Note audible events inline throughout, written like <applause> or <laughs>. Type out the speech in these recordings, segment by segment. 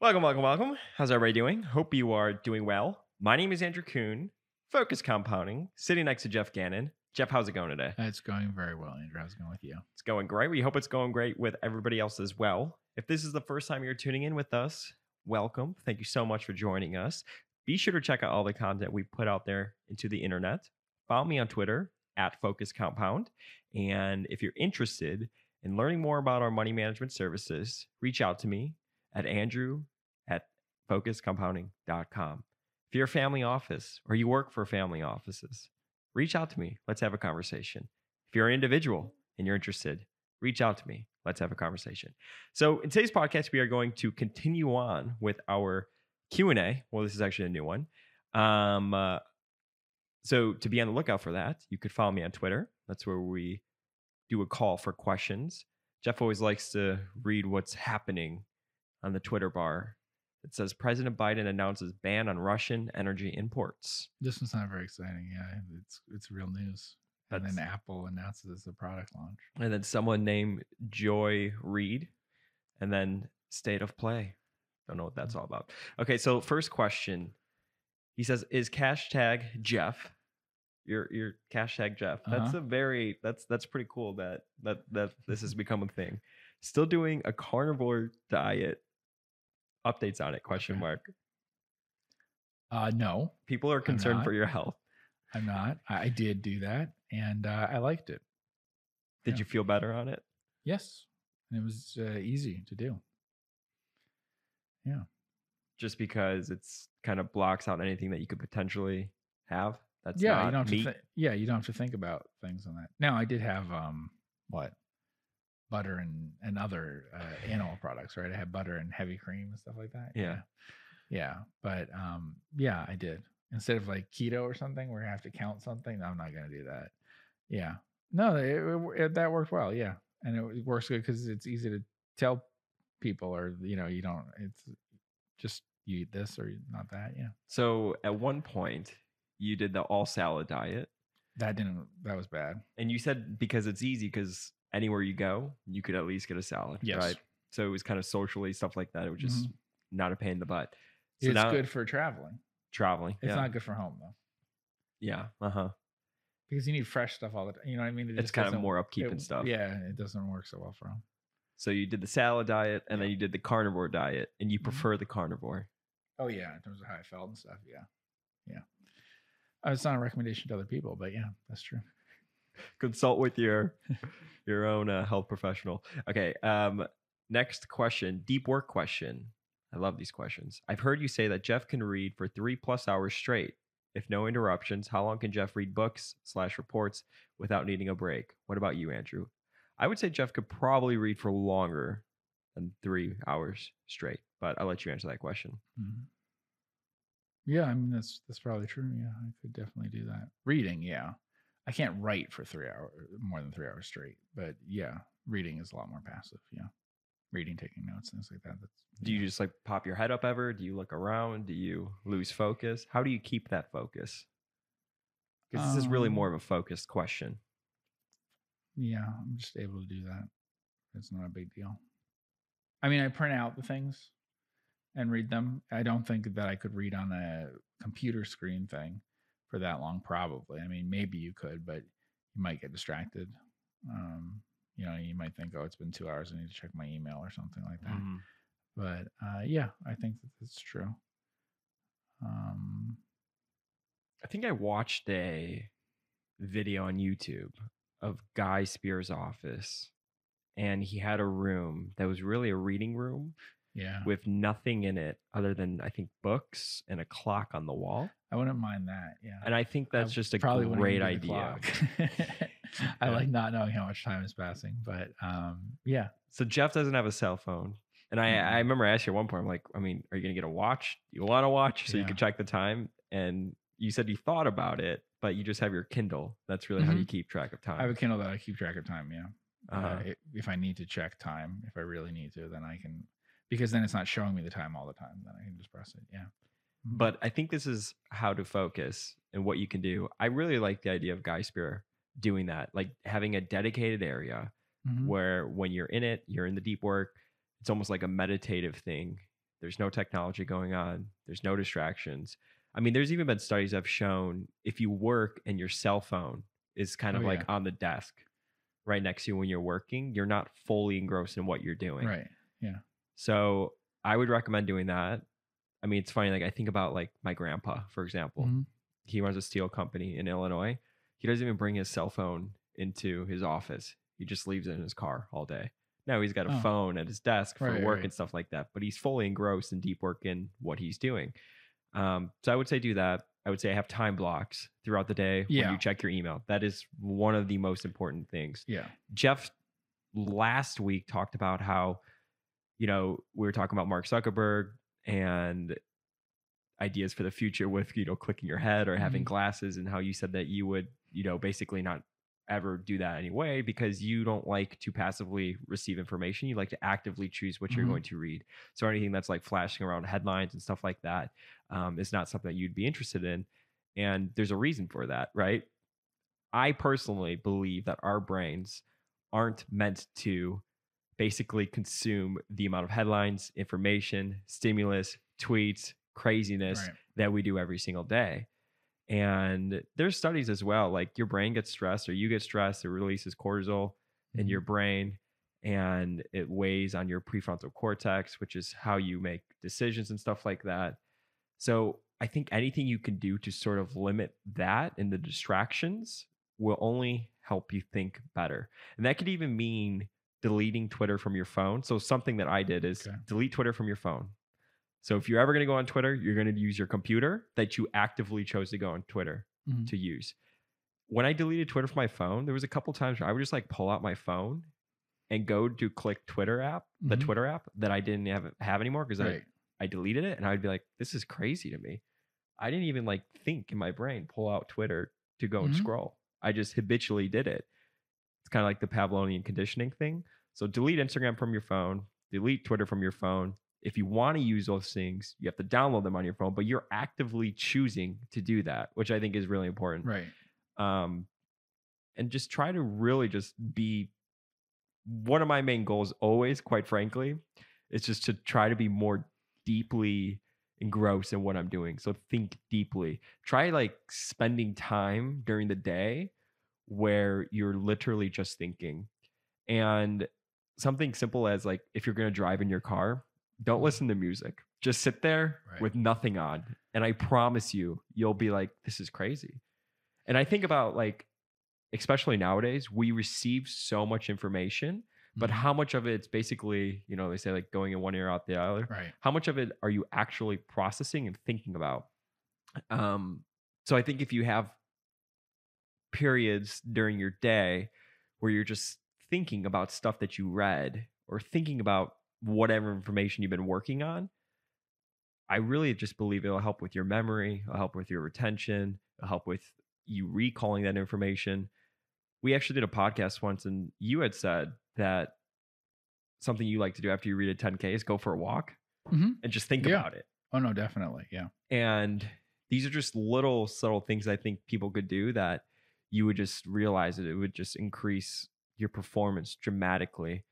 Welcome, welcome, welcome. How's everybody doing? Hope you are doing well. My name is Andrew Kuhn, Focus Compounding, sitting next to Jeff Gannon. Jeff, how's it going today? It's going very well, Andrew. How's it going with you? It's going great. We hope it's going great with everybody else as well. If this is the first time you're tuning in with us, welcome. Thank you so much for joining us. Be sure to check out all the content we put out there into the internet. Follow me on Twitter at Focus Compound. And if you're interested in learning more about our money management services, reach out to me at Andrew at focuscompounding.com. If you're a family office or you work for family offices, reach out to me. Let's have a conversation. If you're an individual and you're interested, reach out to me. Let's have a conversation. So in today's podcast, we are going to continue on with our Q&A. Well, this is actually a new one. Um, uh, so to be on the lookout for that, you could follow me on Twitter. That's where we do a call for questions. Jeff always likes to read what's happening on the Twitter bar. It says President Biden announces ban on Russian energy imports. This one's not very exciting. Yeah, it's it's real news. And then Apple announces a product launch. And then someone named Joy Reid, and then State of Play. Don't know what that's all about. Okay, so first question. He says, "Is hashtag Jeff your your hashtag Jeff? That's Uh-huh. a very that's that's pretty cool that that that this has <laughs> become a thing. Still doing a carnivore diet. Updates on it? Question mark. Uh, no, People are concerned for your health. I'm not. I, did do that, and uh, I liked it. Did Yeah. you feel better on it? Yes, and it was uh, easy to do. Yeah. Just because it's kind of blocks out anything that you could potentially have. That's yeah, you don't have meat. to. Th- yeah, you don't have to think about things on that. Now, I did have um, what butter and and other uh, animal products, right? I had butter and heavy cream and stuff like that. Yeah. yeah. But um, yeah, I did instead of like keto or something where you have to count something. I'm not gonna do that. Yeah, no, it, it, it- that worked well. Yeah, and it works good because it's easy to tell people, or you know, you don't. It's just you eat this or not that. Yeah, So at one point, you did the all salad diet, that didn't. That was bad. and you said because it's easy, because anywhere you go, you could at least get a salad, Yes. right? So it was kind of socially stuff like that. It was just not a pain in the butt. So it's now good for traveling. traveling. It's yeah. not good for home though, Yeah. Uh huh. because you need fresh stuff all the time. You know what I mean? It It's kind of more upkeep it- and stuff. Yeah, it doesn't work so well for home. So you did the salad diet, and then you did the carnivore diet, and you Mhm. prefer the carnivore. Oh yeah, in terms of how I felt and stuff. Yeah, yeah. Uh, it's not a recommendation to other people, but yeah, that's true. <laughs> consult with your your own uh, health professional. Okay. Um, next question, deep work question. I love these questions. I've heard you say that Jeff can read for three plus hours straight. If no interruptions, how long can Jeff read books slash reports without needing a break? What about you, Andrew? I would say Jeff could probably read for longer than three hours straight, but I'll let you answer that question. Mhm. Yeah, I mean that's that's probably true. Yeah, I could definitely do that. Reading, yeah, I can't write for three hours more than three hours straight, but yeah, reading is a lot more passive. Yeah, reading, taking notes, things like that. That's Do you yeah. just like pop your head up ever? Do you look around? Do you lose focus? How do you keep that focus? Because this is really Um, more of a focused question. Yeah, I'm just able to do that. It's not a big deal. I mean, I print out the things and read them. I don't think that I could read on a computer screen thing for that long, probably. I mean, maybe you could, but you might get distracted. Um, you know, you might think, oh, it's been two hours. I need to check my email or something like that. Mhm. But uh, yeah, I think that that's true. Um, I think I watched a video on YouTube of Guy Spier's office, and he had a room that was really a reading room yeah, with nothing in it other than I think books and a clock on the wall. I wouldn't mind that. Yeah. And I think that's I just a probably great idea. <laughs> I like not knowing how much time is passing, but um, yeah, So Jeff doesn't have a cell phone. And I, I Mhm. remember I asked you at one point, I'm like, I mean, are you gonna get a watch? You want a watch so you can check the time? And you said you thought about it, but you just have your Kindle. That's really how you keep track of time. I have a Kindle that I keep track of time. Yeah, Uh-huh. uh, i- if I need to check time, if I really need to, then I can, because then it's not showing me the time all the time. Then I can just press it. Yeah, Mhm. but I think this is how to focus and what you can do. I really like the idea of Guy Spier doing that, like having a dedicated area Mhm. where when you're in it, you're in the deep work. It's almost like a meditative thing There's no technology going on. There's no distractions. I mean, there's even been studies that have shown if you work and your cell phone is kind of Oh, like yeah. on the desk right next to you when you're working, you're not fully engrossed in what you're doing. Right. So I would recommend doing that. I mean, it's funny. Like I think about like my grandpa, for example. Mhm. He runs a steel company in Illinois. He doesn't even bring his cell phone into his office. He just leaves it in his car all day. Now he's got a Oh. phone at his desk for Right, work right. and stuff like that, but he's fully engrossed in deep work in what he's doing. Um, so I would say do that. I would say have time blocks throughout the day when Yeah. you check your email. That is one of the most important things. Yeah. Jeff last week talked about how, you know, we were talking about Mark Zuckerberg and ideas for the future with, you know, clicking your head or having Mhm. glasses and how you said that you would, you know, basically not ever do that anyway because you don't like to passively receive information. You like to actively choose what you're Mhm. going to read. So anything that's like flashing around headlines and stuff like that um, is not something that you'd be interested in. And there's a reason for that, right? I personally believe that our brains aren't meant to basically consume the amount of headlines, information, stimulus, tweets, craziness Right. that we do every single day. And there's studies as well, like your brain gets stressed or you get stressed, it releases cortisol in Mhm. your brain and it weighs on your prefrontal cortex, which is how you make decisions and stuff like that. So I think anything you can do to sort of limit that and the distractions will only help you think better. And that could even mean deleting Twitter from your phone. So something that I did is Okay. delete Twitter from your phone. So if you're ever going to go on Twitter, you're going to use your computer that you actively chose to go on Twitter Mhm. to use. When I deleted Twitter from my phone, there was a couple times where I would just like pull out my phone and go to click Twitter app, the Mhm. Twitter app that I didn't have have anymore because Right. I I deleted it and I'd be like, this is crazy to me. I didn't even like think in my brain pull out Twitter to go and Mhm. scroll. I just habitually did it. It's kind of like the Pavlovian conditioning thing. So delete Instagram from your phone, delete Twitter from your phone. If you want to use those things, you have to download them on your phone, but you're actively choosing to do that, which I think is really important Right. um, and just try to really just be one of my main goals always quite frankly is just to try to be more deeply engrossed in what i'm doing so think deeply try like spending time during the day where you're literally just thinking and something simple as like if you're going to drive in your car don't Mhm. listen to music just sit there Right. with nothing on and i promise you you'll be like this is crazy and I think about like, especially nowadays, we receive so much information, but Mhm. how much of it's basically, you know, they say like going in one ear out the other. Right. How much of it are you actually processing and thinking about? Um, so I think if you have periods during your day where you're just thinking about stuff that you read or thinking about whatever information you've been working on, I really just believe it'll help with your memory, it'll help with your retention, it'll help with you recalling that information. We actually did a podcast once, and you had said that something you like to do after you read a 10K is go for a walk Mhm. and just think Yeah. about it. Oh no, definitely. Yeah. And these are just little subtle things I think people could do that you would just realize that it would just increase your performance dramatically.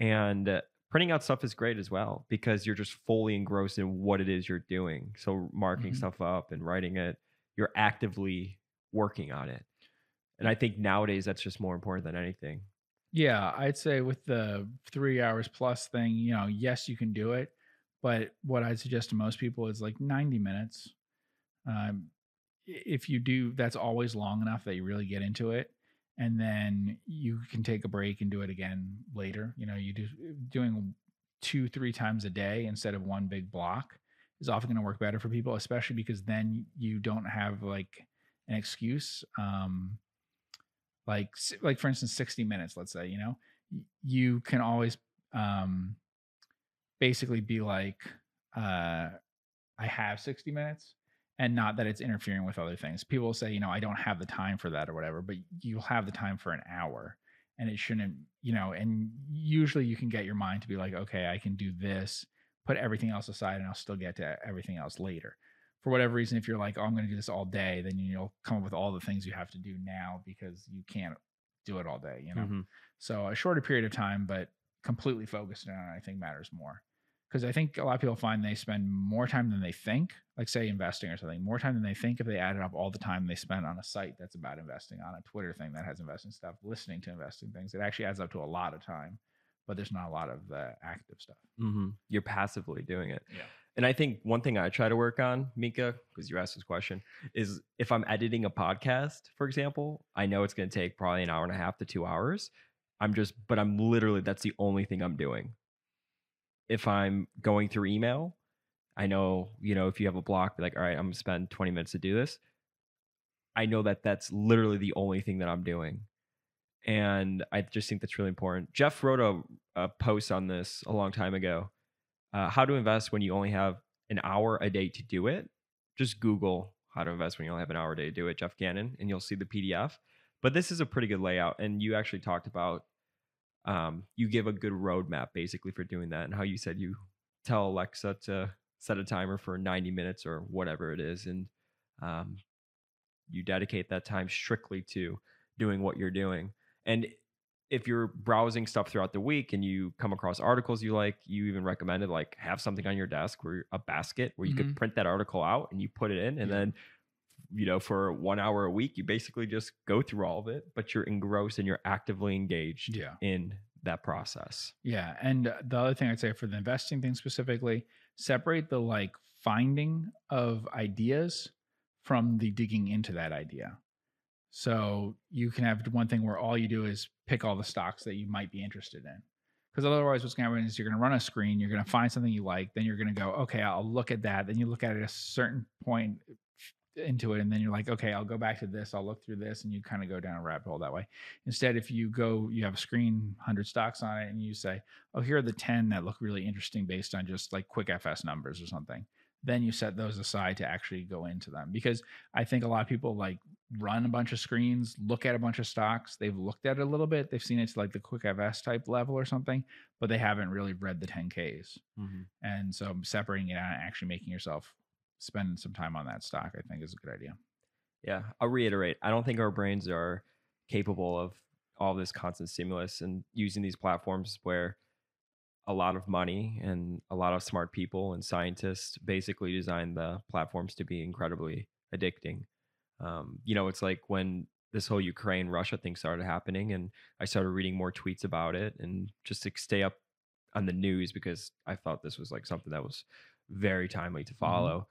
And uh, printing out stuff is great as well because you're just fully engrossed in what it is you're doing. So marking Mhm. stuff up and writing it, you're actively working on it. And I think nowadays that's just more important than anything. Yeah, I'd say with the three hours plus thing, you know, yes, you can do it, but what I'd suggest to most people is like 90 minutes. Um, if you do, that's always long enough that you really get into it, and then you can take a break and do it again later. You know, you do doing two, three times a day instead of one big block is often going to work better for people, especially because then you don't have like an excuse. Um, like like for instance 60 minutes let's say you know you can always um basically be like uh i have 60 minutes and not that it's interfering with other things people say you know i don't have the time for that or whatever but you'll have the time for an hour and it shouldn't you know and usually you can get your mind to be like okay i can do this put everything else aside and i'll still get to everything else later for whatever reason, if you're like, oh, I'm going to do this all day, then you'll come up with all the things you have to do now because you can't do it all day, you know? Mhm. So a shorter period of time, but completely focused on it, I think matters more. Because I think a lot of people find they spend more time than they think, like say investing or something, more time than they think if they added up all the time they spend on a site that's about investing, on a Twitter thing that has investing stuff, listening to investing things. It actually adds up to a lot of time, but there's not a lot of the active stuff. Mm-hmm. You're passively doing it. Yeah. And I think one thing I try to work on, Mika, because you asked this question, is if I'm editing a podcast, for example, I know it's going to take probably an hour and a half to two hours. I'm just, but I'm literally, that's the only thing I'm doing. If I'm going through email, I know, you know, if you have a block, like, all right, I'm going to spend 20 minutes to do this. I know that that's literally the only thing that I'm doing. And I just think that's really important. Jeff wrote a, a post on this a long time ago uh, how to invest when you only have an hour a day to do it. Just Google how to invest when you only have an hour a day to do it, Jeff Gannon, and you'll see the PDF. But this is a pretty good layout. And you actually talked about um, you give a good roadmap basically for doing that, and how you said you tell Alexa to set a timer for 90 minutes or whatever it is, and um, you dedicate that time strictly to doing what you're doing. And if you're browsing stuff throughout the week and you come across articles you like, you even recommended like have something on your desk where a basket where you Mhm. could print that article out and you put it in, and Yeah. then you know for one hour a week you basically just go through all of it, but you're engrossed and you're actively engaged Yeah. in that process. Yeah. And the other thing I'd say for the investing thing specifically, separate the like finding of ideas from the digging into that idea. So you can have one thing where all you do is pick all the stocks that you might be interested in. Because otherwise, what's going to happen is you're going to run a screen, you're going to find something you like, then you're going to go, okay, I'll look at that. Then you look at it at a certain point into it, and then you're like, okay, I'll go back to this, I'll look through this, and you kind of go down a rabbit hole that way. Instead, if you go, you have a screen, 100 stocks on it, and you say, oh, here are the 10 that look really interesting based on just like QuickFS numbers or something. Then you set those aside to actually go into them because I think a lot of people like run a bunch of screens, look at a bunch of stocks. They've looked at it a little bit. They've seen it to like the QuickFS type level or something, but they haven't really read the 10Ks. Mm-hmm. And so separating it out and actually making yourself spend some time on that stock, I think is a good idea. Yeah, I'll reiterate. I don't think our brains are capable of all this constant stimulus and using these platforms where a lot of money and a lot of smart people and scientists basically design the platforms to be incredibly addicting. Um, you know, it's like when this whole Ukraine Russia thing started happening, and I started reading more tweets about it and just to stay up on the news because I thought this was like something that was very timely to follow.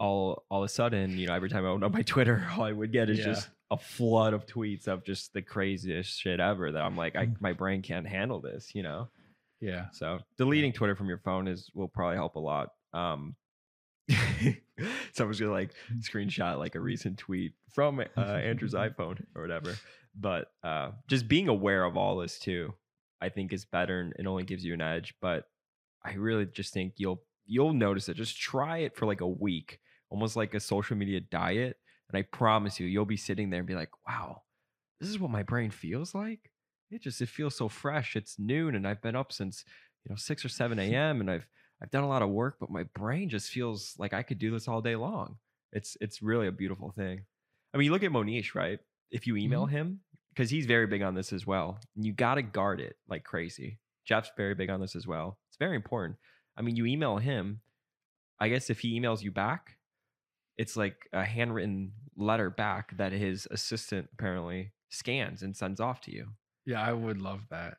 All all of a sudden, you know, every time I opened up my <laughs> Twitter, all I would get is Yeah. just a flood of tweets of just the craziest shit ever. That I'm like, I, my brain can't handle this, you know. Yeah. So deleting Twitter from your phone is will probably help a lot. Um, <laughs> someone's gonna like screenshot like a recent tweet from uh, Andrew's <laughs> iPhone or whatever. But uh, just being aware of all this too, I think is better and it only gives you an edge. But I really just think you'll you'll notice it. Just try it for like a week, almost like a social media diet, and I promise you, you'll be sitting there and be like, "Wow, this is what my brain feels like." It just it feels so fresh. It's noon and I've been up since you know six or seven <laughs> a.m. and I've I've done a lot of work, but my brain just feels like I could do this all day long. It's it's really a beautiful thing. I mean, you look at Mohnish, right? If you email mm-hmm. him, because he's very big on this as well, and you got to guard it like crazy. Jeff's very big on this as well. It's very important. I mean, you email him. I guess if he emails you back, it's like a handwritten letter back that his assistant apparently scans and sends off to you. Yeah, I would love that.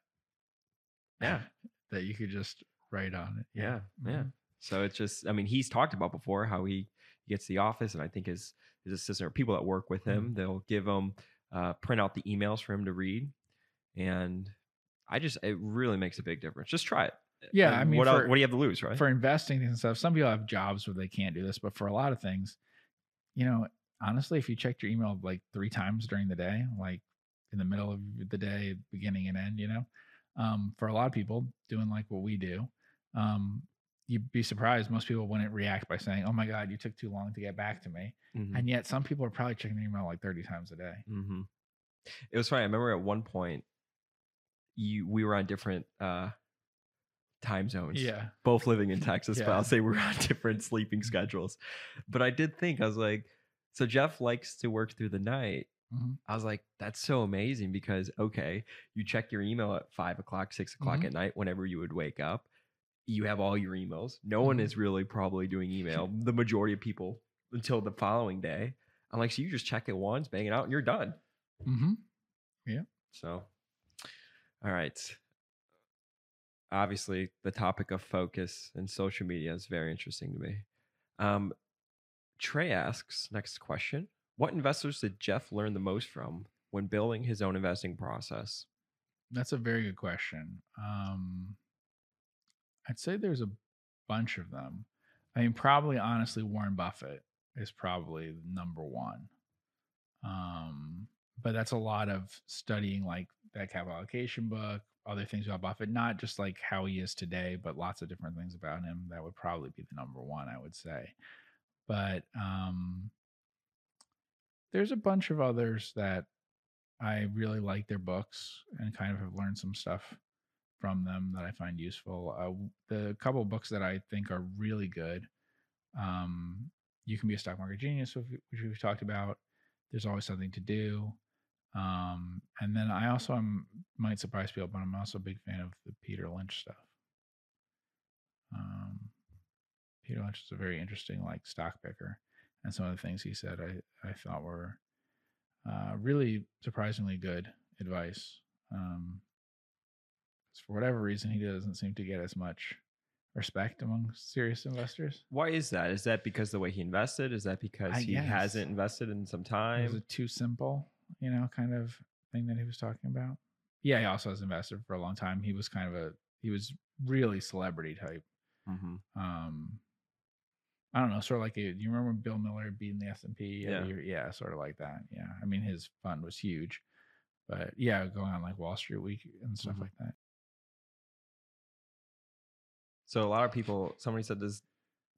Yeah. <laughs> that you could just write on it. Yeah, yeah. Mhm. So it's just, I mean, he's talked about before how he gets the office, and I think his his assistant or people that work with him, they'll give him uh, print out the emails for him to read, and I just it really makes a big difference. Just try it. Yeah, And I mean, what else, what do you have to lose, right? For investing and stuff, some people have jobs where they can't do this, but for a lot of things, you know, honestly, if you checked your email like three times during the day, like in the middle of the day, beginning and end, you know, um, for a lot of people doing like what we do, um, you'd be surprised. Most people wouldn't react by saying, "Oh my God, you took too long to get back to me," Mhm. and yet some people are probably checking their email like thirty times a day. Mm-hmm. It was funny. I remember at one point, you we were on different uh, time zones. Yeah, both living in Texas, but I'll say we're on <laughs> different sleeping schedules. But I did think I was like, so Jeff likes to work through the night. Mhm. I was like, that's so amazing because okay, you check your email at five o'clock, six o'clock Mhm. at night, whenever you would wake up. you have all your emails. No one Mhm. is really probably doing email. <laughs> the majority of people until the following day. I'm like, so you just check it once, bang it out, and you're done. Mm-hmm. Yeah. So, all right. Obviously, the topic of focus and social media is very interesting to me. Um, Trey asks next question What investors did Jeff learn the most from when building his own investing process? That's a very good question. Um, I'd say there's a bunch of them. I mean, probably honestly, Warren Buffett is probably number one. Um, but that's a lot of studying like that capital allocation book, other things about Buffett, not just like how he is today, but lots of different things about him. That would probably be the number one, I would say. But um, there's a bunch of others that I really like their books and kind of have learned some stuff from them that I find useful. Uh, the couple books that I think are really good, um, you can be a stock market genius, which we've talked about. There's always something to do. Um, and then I also am, might surprise people, but I'm also a big fan of the Peter Lynch stuff. Um, Peter Lynch is a very interesting like stock picker, and some of the things he said I I thought were uh, really surprisingly good advice. Um, for whatever reason, he doesn't seem to get as much respect among serious investors. Why is that? Is that because the way he invested? Is that because I he guess. hasn't invested in some It time? a too simple, you know, kind of thing that he was talking about. Yeah, he also has invested for a long time. He was kind of a he was really celebrity type. hmm Um, I don't know, sort of like a, you remember Bill Miller beating the S and P? Yeah. yeah, sort of like that. Yeah, I mean his fund was huge, but yeah, going on like Wall Street Week and stuff Mhm. like that. So a lot of people, somebody said, does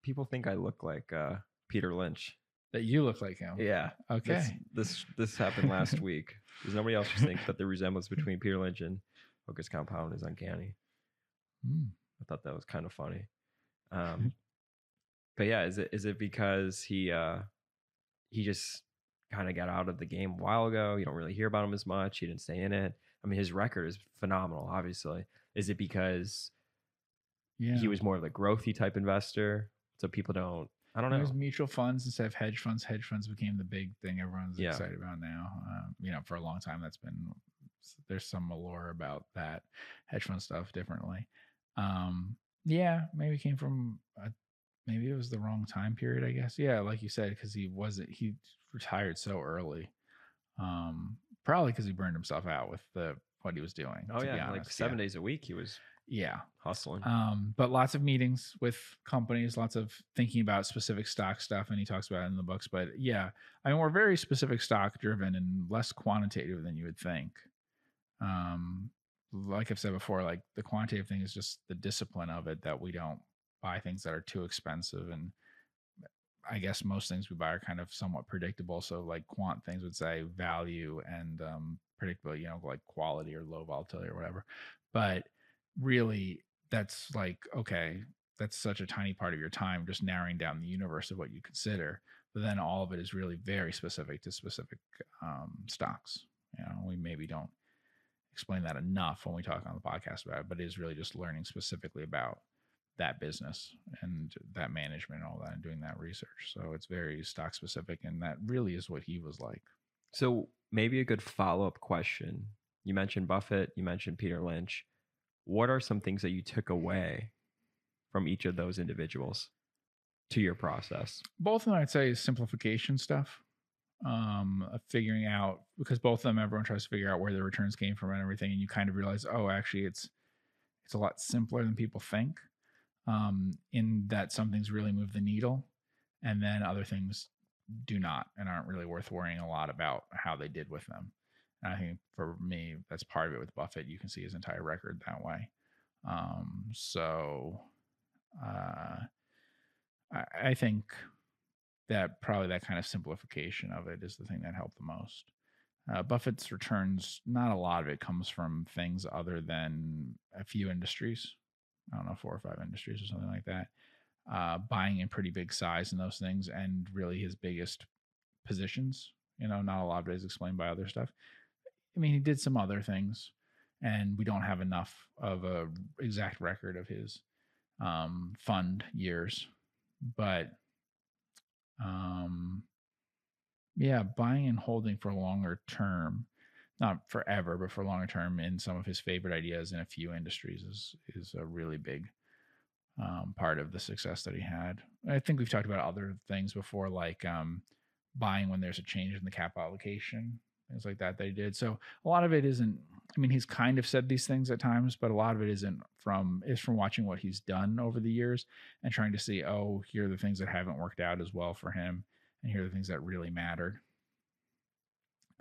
people think I look like uh, Peter Lynch? That you look like him. Yeah. Okay. This, this this happened last week. Does nobody else just <laughs> think that the resemblance between Peter Lynch and Focus Compound is uncanny? Mm. I thought that was kind of funny. Um, but yeah, is it is it because he uh, he just kind of got out of the game a while ago? You don't really hear about him as much. He didn't stay in it. I mean, his record is phenomenal. Obviously, is it because Yeah. he was more of a growthy type investor? So people don't. I don't It know. was mutual funds instead of hedge funds. Hedge funds became the big thing everyone's Yeah. excited about now. Um, you know, for a long time, that's been there's some allure about that hedge fund stuff differently. Um, yeah, maybe came from a, maybe it was the wrong time period. I guess. Yeah, like you said, because he wasn't he retired so early. Um, probably because he burned himself out with the what he was doing. Oh yeah, like seven yeah. days a week he was Yeah. hustling. Um, but lots of meetings with companies, lots of thinking about specific stock stuff, and he talks about it in the books. But yeah, I mean, we're very specific stock driven and less quantitative than you would think. Um, like I've said before, like the quantitative thing is just the discipline of it that we don't buy things that are too expensive and I guess most things we buy are kind of somewhat predictable. So like quant things would say value and um predictable, you know, like quality or low volatility or whatever. But really that's like, okay, that's such a tiny part of your time, just narrowing down the universe of what you consider. But then all of it is really very specific to specific um, stocks. You know, we maybe don't explain that enough when we talk on the podcast about it, but it is really just learning specifically about that business and that management and all that and doing that research. So it's very stock specific. And that really is what he was like. So maybe a good follow up question. You mentioned Buffett, you mentioned Peter Lynch. What are some things that you took away from each of those individuals to your process? Both of them, I'd say, is simplification stuff. Um, figuring out because both of them, everyone tries to figure out where the returns came from and everything, and you kind of realize, oh, actually, it's it's a lot simpler than people think. Um, in that some things really move the needle, and then other things do not and aren't really worth worrying a lot about how they did with them. And I think for me, that's part of it with Buffett. You can see his entire record that way. Um, so uh, I, I think that probably that kind of simplification of it is the thing that helped the most. Uh, Buffett's returns, not a lot of it comes from things other than a few industries. I don't know, four or five industries or something like that. Uh, buying in pretty big size in those things, and really his biggest positions. You know, not a lot of it is explained by other stuff. I mean, he did some other things, and we don't have enough of a exact record of his um, fund years, but um, yeah, buying and holding for longer term, not forever, but for longer term in some of his favorite ideas in a few industries is is a really big um, part of the success that he had. I think we've talked about other things before, like um, buying when there's a change in the cap allocation, things like that. They did so. A lot of it isn't. I mean, he's kind of said these things at times, but a lot of it isn't from is from watching what he's done over the years and trying to see, oh, here are the things that haven't worked out as well for him, and here are the things that really mattered.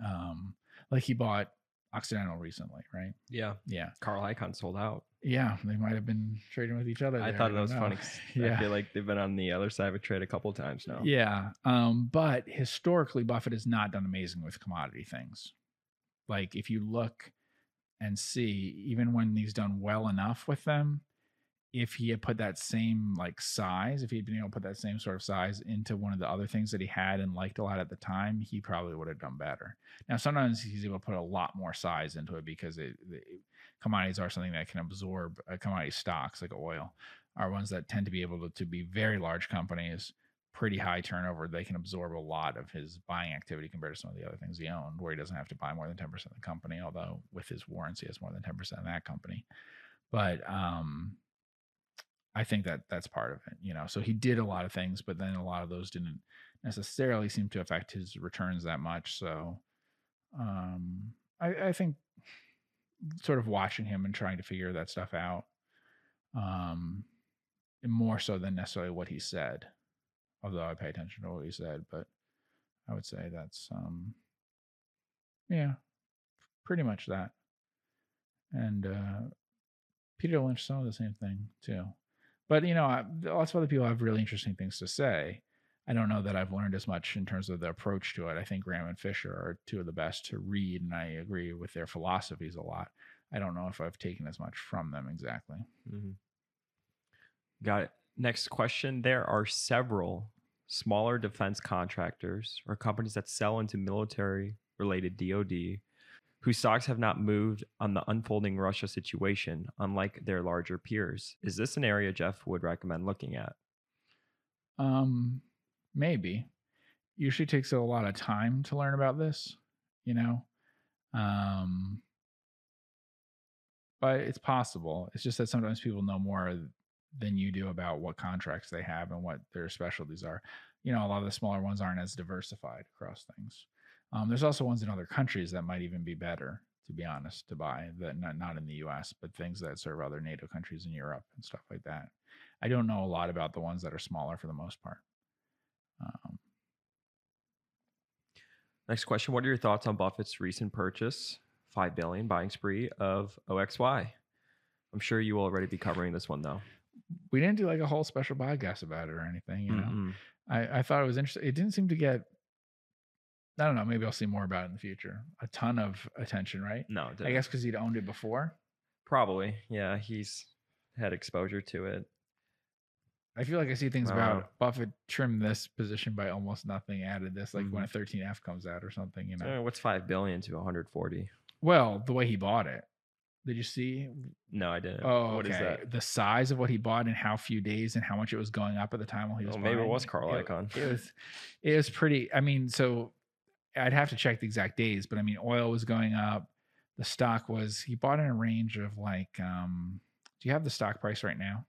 Um, like he bought Occidental recently, right? Yeah. Yeah, Carl Icahn sold out. yeah. They might have been trading with each other. I there, thought that don't was know. funny. <laughs> yeah. I feel like they've been on the other side of a trade a couple times now. Yeah. Um, but historically, Buffett has not done amazing with commodity things. Like if you look and see, even when he's done well enough with them, if he had put that same like size, if he had been able to put that same sort of size into one of the other things that he had and liked a lot at the time, he probably would have done better. Now, sometimes he's able to put a lot more size into it because it, it- commodities are something that can absorb uh, commodity stocks like oil are ones that tend to be able to, to be very large companies pretty high turnover. They can absorb a lot of his buying activity compared to some of the other things he owned, where he doesn't have to buy more than 10% of the company, although with his warrants, he has more than 10% of that company. But um, I think that that's part of it, you know. So he did a lot of things, but then a lot of those didn't necessarily seem to affect his returns that much. So um, I, I think sort of watching him and trying to figure that stuff out um, more so than necessarily what he said although I pay attention to what he said, but I would say that's um yeah, pretty much that. And uh Peter Lynch of the same thing too. But you know, I, lots of other people have really interesting things to say. I don't know that I've learned as much in terms of the approach to it. I think Graham and Fisher are two of the best to read, and I agree with their philosophies a lot. I don't know if I've taken as much from them exactly. Mhm. Got it. Next question. There are several smaller defense contractors or companies that sell into military related DoD whose stocks have not moved on the unfolding Russia situation, unlike their larger peers. Is this an area Jeff would recommend looking at? Um, maybe. Usually takes a lot of time to learn about this, you know. Um, but it's possible. It's just that sometimes people know more than you do about what contracts they have and what their specialties are. You know, a lot of the smaller ones aren't as diversified across things. Um, there's also ones in other countries that might even be better, to be honest, to buy that not not in the U.S., but things that serve other NATO countries in Europe and stuff like that. I don't know a lot about the ones that are smaller for the most part. Um, Next question. What are your thoughts on Buffett's recent purchase, 5 billion buying spree of OXY? I'm sure you will already be covering this one though. we didn't do like a whole special podcast about it or anything. You know, Mhm. I, I thought it was interesting. It didn't seem to get. I don't know. Maybe I'll see more about it in the future. A ton of attention, right? No, it I guess because he'd owned it before. probably. Yeah, he's had exposure to it. I feel like I see things Wow. about Buffett trimmed this position by almost nothing, added this like when a Mhm. 13F comes out or something, you know. So what's 5 billion to 140? Well, the way he bought it. Did you see? No, I didn't. Oh, what okay. is that? The size of what he bought in how few days and how much it was going up at the time while he was Oh, maybe it buying. was Carl Icahn. It was it was pretty I mean, so I'd have to check the exact days, but I mean oil was going up. The stock was he bought in a range of like um do you have the stock price right now?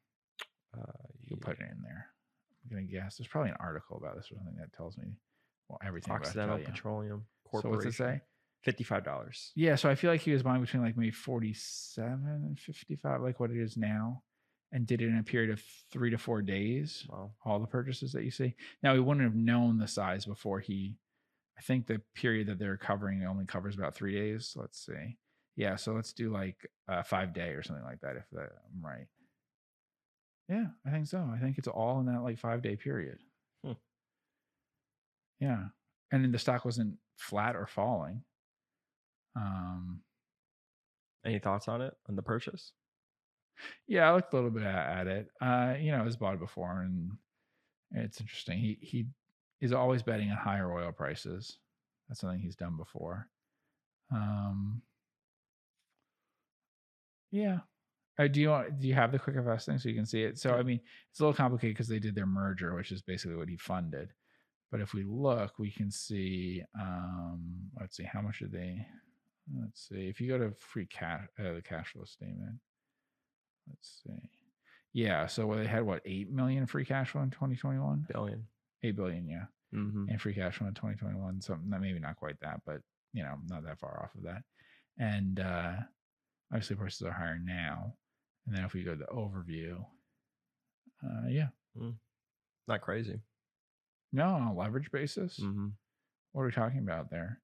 Uh, You can put it in there. I'm gonna guess. There's probably an article about this or something that tells me well everything about Occidental. Petroleum So Corporation. what's it say? Fifty-five dollars. Yeah, so I feel like he was buying between like maybe 47 and 55, like what it is now, and did it in a period of three to four days. Wow. All the purchases that you see. Now he wouldn't have known the size before he. I think the period that they're covering only covers about three days. Let's see. Yeah, so let's do like a five day or something like that if that, I'm right. Yeah, I think so. I think it's all in that like five day period. Hmm. Yeah, and then the stock wasn't flat or falling. Um, Any thoughts on it on the purchase? Yeah, I looked a little bit at, at it. Uh, you know, I was bought before, and it's interesting. He he is always betting on higher oil prices. That's something he's done before. Um, yeah, Uh, do you want, do you have the quick invest thing so you can see it? So I mean, it's a little complicated because they did their merger, which is basically what he funded. But if we look, we can see. Um, let's see, how much did they? Let's see. If you go to free cash, uh, the cash flow statement. Let's see. Yeah, so they had what eight million free cash flow in 2021. Billion. Eight billion, yeah, Mm-hmm. and free cash flow in 2021. Something that maybe not quite that, but you know, not that far off of that. And uh obviously prices are higher now. And then if we go to the overview, uh yeah, Not crazy. no, on a leverage basis. Mm-hmm. What are we talking about there?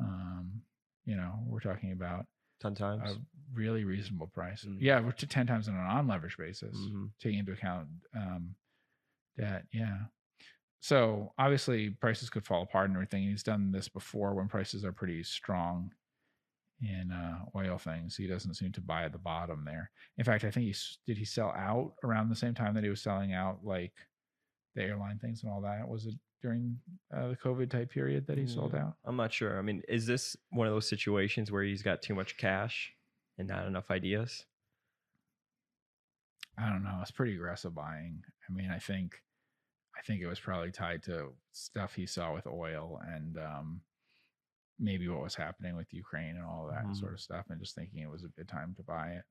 Um, you know, we're talking about Ten times. a really reasonable price. Mm. Yeah, we're to 10 times on an on-leverage basis, Mhm. taking into account um, that, Yeah. So obviously prices could fall apart and everything. He's done this before when prices are pretty strong in uh, oil things. He doesn't seem to buy at the bottom there. In fact, I think he did he sell out around the same time that he was selling out like the airline things and all that. Was it during uh, the COVID type period that he sold out? I'm not sure. I mean, is this one of those situations where he's got too much cash and not enough ideas? I don't know. It's pretty aggressive buying. I mean, I think, I think it was probably tied to stuff he saw with oil and um, maybe what was happening with Ukraine and all that Mhm. sort of stuff, and just thinking it was a good time to buy it.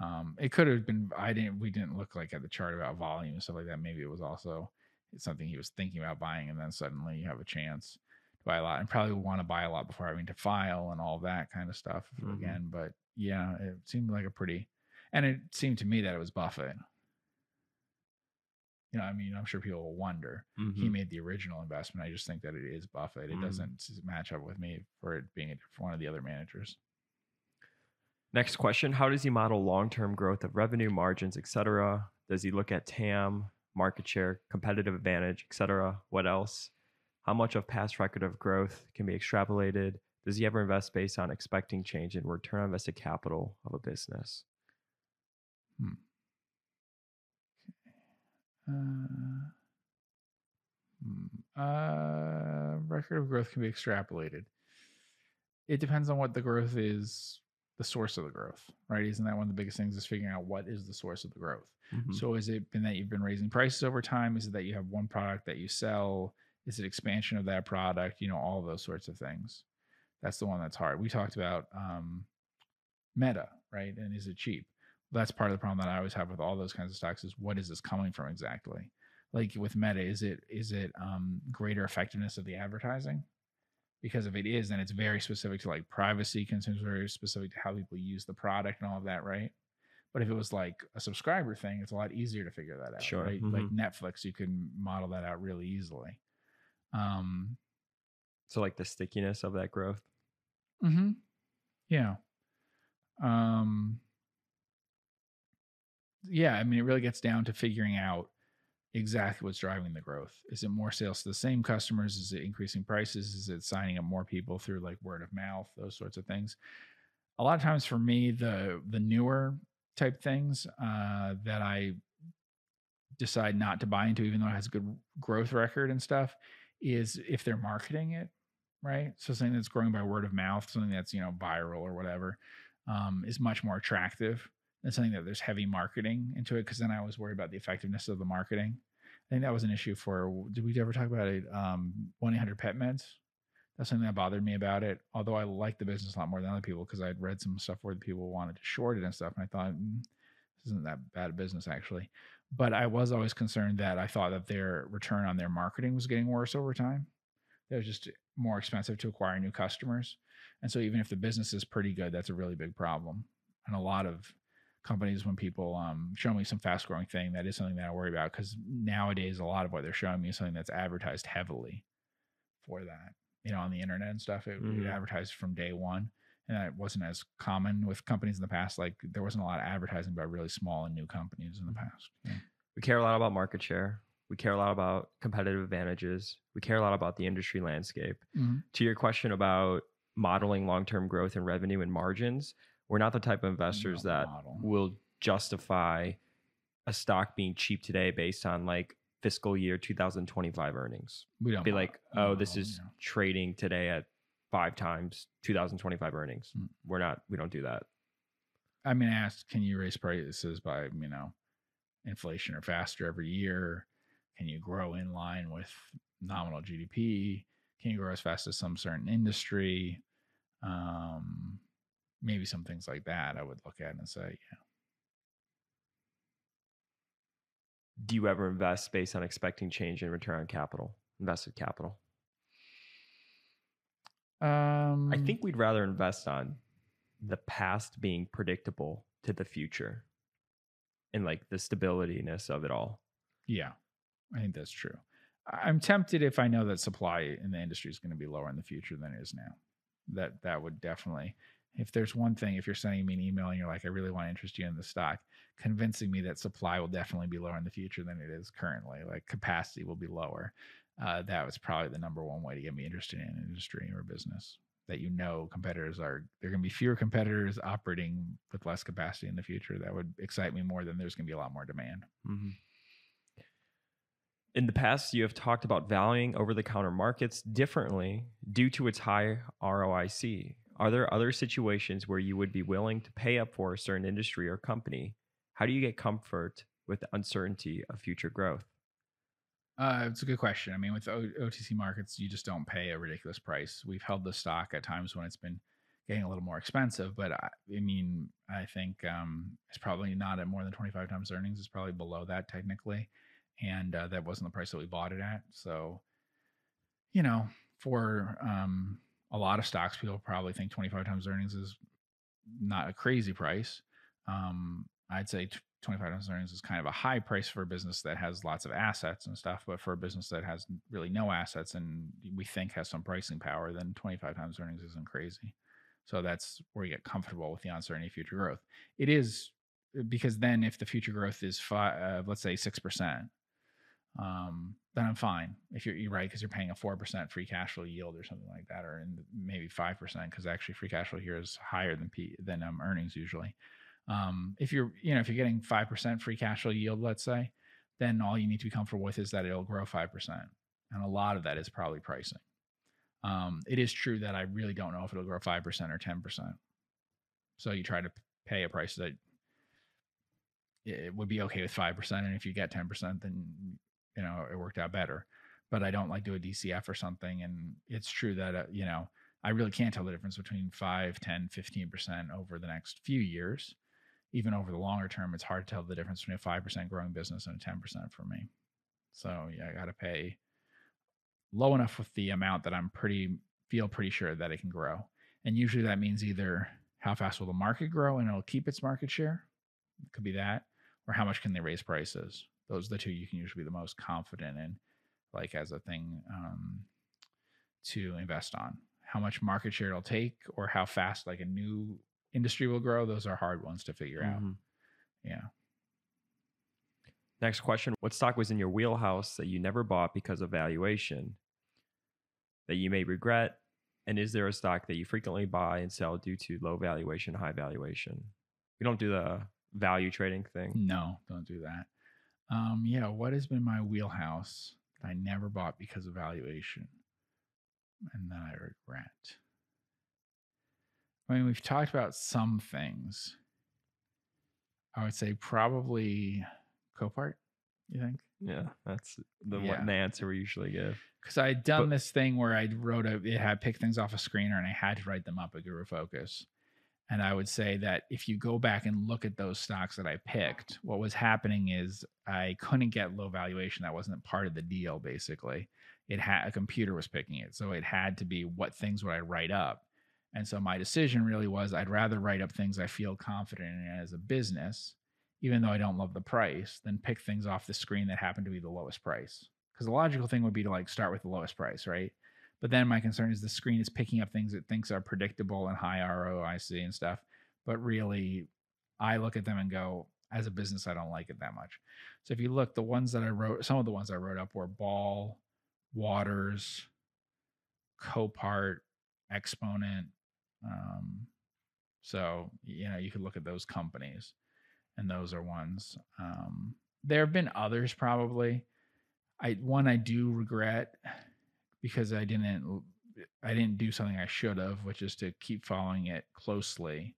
Um, it could have been. I didn't. We didn't look like at the chart about volume and stuff like that. Maybe it was also something he was thinking about buying, and then suddenly you have a chance to buy a lot, and probably want to buy a lot before having to file and all that kind of stuff Mhm. again. But yeah, it seemed like a pretty and it seemed to me that it was Buffett. You know, I mean, I'm sure people will wonder. He Mhm. made the original investment. I just think that it is Buffett. It Mhm. doesn't match up with me for it being one of the other managers. Next question: How does he model long-term growth of revenue, margins, etc.? Does he look at TAM, market share, competitive advantage, etc.? What else? How much of past record of growth can be extrapolated? Does he ever invest based on expecting change in return on invested capital of a business? Hmm, uh, record of growth can be extrapolated. It depends on what the growth is, the source of the growth, right? Isn't that one of the biggest things is figuring out what is the source of the growth? Mhm. So is it been that you've been raising prices over time? Is it that you have one product that you sell? Is it expansion of that product? You know, all those sorts of things. That's the one that's hard. We talked about um, Meta, right? And is it cheap? That's part of the problem that I always have with all those kinds of stocks is what is this coming from exactly? Like with Meta, is it is it um, greater effectiveness of the advertising? Because if it is, then it's very specific to like privacy concerns, very specific to how people use the product and all of that, right? But if it was like a subscriber thing, it's a lot easier to figure that out. Sure, Right? Like Netflix, you can model that out really easily. Um, So, like the stickiness of that growth. hmm Yeah. Um yeah, I mean it really gets down to figuring out exactly what's driving the growth. Is it more sales to the same customers? Is it increasing prices? Is it signing up more people through like word of mouth, those sorts of things? A lot of times for me, the the newer type things uh that I decide not to buy into, even though it has a good growth record and stuff, is if they're marketing it right? So something that's growing by word of mouth, something that's you know viral or whatever, um, is much more attractive than something that there's heavy marketing into it. Because then I always worry about the effectiveness of the marketing. I think that was an issue for. Did we ever talk about it? Um, One eight hundred Pet Meds. That's something that bothered me about it. Although I like the business a lot more than other people because I'd read some stuff where the people wanted to short it and stuff, and I thought mm, this isn't that bad a business actually. But I was always concerned that I thought that their return on their marketing was getting worse over time. It was just more expensive to acquire new customers. And so even if the business is pretty good, that's a really big problem. And a lot of companies, when people um, show me some fast growing thing, that is something that I worry about because nowadays a lot of what they're showing me is something that's advertised heavily for that. You know, on the internet and stuff, it, Mhm. it advertised from day one. And that wasn't as common with companies in the past. Like there wasn't a lot of advertising by really small and new companies in the past. Yeah. We care a lot about market share. We care a lot about competitive advantages. We care a lot about the industry landscape. Mhm. To your question about modeling long term growth and revenue and margins, we're not the type of investors don't that model. will justify a stock being cheap today based on like fiscal year 2025 earnings. We don't Be mod- like, oh, this is yeah. trading today at five times 2025 earnings. Mm. We're not, we don't do that. I mean, I asked, can you raise prices by you know inflation or faster every year? Can you grow in line with nominal GDP? Can you grow as fast as some certain industry? Um, maybe some things like that. I would look at and say, yeah. Do you ever invest based on expecting change in return on capital, invested capital? Um, I think we'd rather invest on the past being predictable to the future and like the stabilityness of it all. Yeah, I think that's true. I'm tempted if I know that supply in the industry is going to be lower in the future than it is now. That that would definitely. If there's one thing, if you're sending me an email and you're like, I really want to interest you in the stock, convincing me that supply will definitely be lower in the future than it is currently, like capacity will be lower. Uh, that was probably the number one way to get me interested in an industry or business. That you know competitors are there are going to be fewer competitors operating with less capacity in the future. That would excite me more than there's going to be a lot more demand. Mm-hmm. In the past, you have talked about valuing over the counter markets differently due to its high ROIC. Are there other situations where you would be willing to pay up for a certain industry or company? How do you get comfort with the uncertainty of future growth? Uh, it's a good question. I mean, with o- OTC markets, you just don't pay a ridiculous price. We've held the stock at times when it's been getting a little more expensive, but I, I mean, I think um, it's probably not at more than 25 times earnings. It's probably below that technically. And uh, that wasn't the price that we bought it at. So, you know, for um, a lot of stocks, people probably think 25 times earnings is not a crazy price. Um, I'd say 25 times earnings is kind of a high price for a business that has lots of assets and stuff, but for a business that has really no assets and we think has some pricing power, then 25 times earnings isn't crazy. So that's where you get comfortable with the uncertainty of future growth. It is because then if the future growth is five, uh, let's say six percent, um, then I'm fine. If you're, you're right, because you're paying a four percent free cash flow yield or something like that, or maybe five percent, because actually free cash flow here is higher than P than um, earnings usually. Um, if you're, you know, if you're getting five percent free cash flow yield, let's say, then all you need to be comfortable with is that it'll grow five percent, and a lot of that is probably pricing. Um, it is true that I really don't know if it'll grow five percent or ten percent. So you try to pay a price that it would be okay with five percent, and if you get ten percent, then you know it worked out better. But I don't like do a DCF or something, and it's true that uh, you know I really can't tell the difference between 5, 10, 15 percent over the next few years. Even over the longer term, it's hard to tell the difference between a five percent growing business and a ten percent for me. So yeah, I got to pay low enough with the amount that I'm pretty feel pretty sure that it can grow. And usually that means either how fast will the market grow and it'll keep its market share, it could be that, or how much can they raise prices. Those are the two you can usually be the most confident in, like as a thing um, to invest on. How much market share it'll take, or how fast like a new industry will grow. Those are hard ones to figure out. Mhm. Yeah. Next question What stock was in your wheelhouse that you never bought because of valuation that you may regret? And is there a stock that you frequently buy and sell due to low valuation, high valuation? We don't do the value trading thing. No, don't do that. Um, yeah, what has been my wheelhouse that I never bought because of valuation and that I regret? I mean, we've talked about some things. I would say probably Copart, you think? Yeah, that's the Yeah. one the answer we usually give. Because I had done But- this thing where I wrote a, it had picked things off a screener and I had to write them up at Guru Focus. And I would say that if you go back and look at those stocks that I picked, what was happening is I couldn't get low valuation. That wasn't part of the deal, basically. It had a computer was picking it. So it had to be what things would I write up. And so my decision really was I'd rather write up things I feel confident in as a business, even though I don't love the price, than pick things off the screen that happen to be the lowest price. Because the logical thing would be to like start with the lowest price, right? But then my concern is the screen is picking up things it thinks are predictable and high ROIC and stuff. But really, I look at them and go, as a business, I don't like it that much. So if you look, the ones that I wrote, some of the ones I wrote up were Ball, Waters, Copart, Exponent. Um, so you know you could look at those companies, and those are ones. Um, there have been others probably. I one I do regret because I didn't I didn't do something I should have, which is to keep following it closely.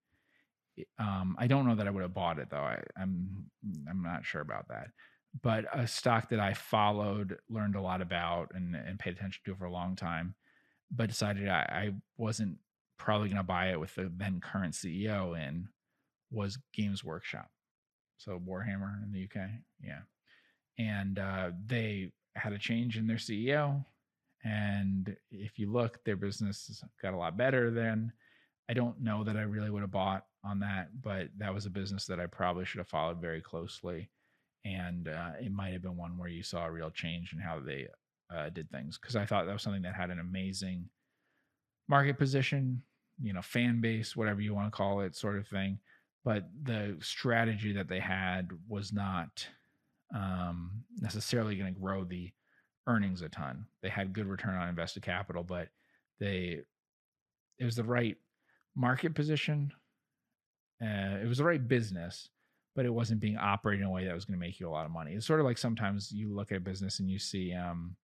Um, I don't know that I would have bought it though. I, I'm I'm not sure about that. But a stock that I followed, learned a lot about, and and paid attention to for a long time, but decided I, I wasn't probably going to buy it with the then current CEO in was Games Workshop. So Warhammer in the UK, yeah, and uh, they had a change in their CEO, and if you look, their business got a lot better then. I don't know that I really would have bought on that, but that was a business that I probably should have followed very closely. And uh, it might have been one where you saw a real change in how they uh, did things because I thought that was something that had an amazing market position, you know, fan base, whatever you want to call it, sort of thing. But the strategy that they had was not um, necessarily going to grow the earnings a ton. They had good return on invested capital, but they it was the right market position. Uh, it was the right business, but it wasn't being operated in a way that was going to make you a lot of money. It's sort of like sometimes you look at a business and you see, um,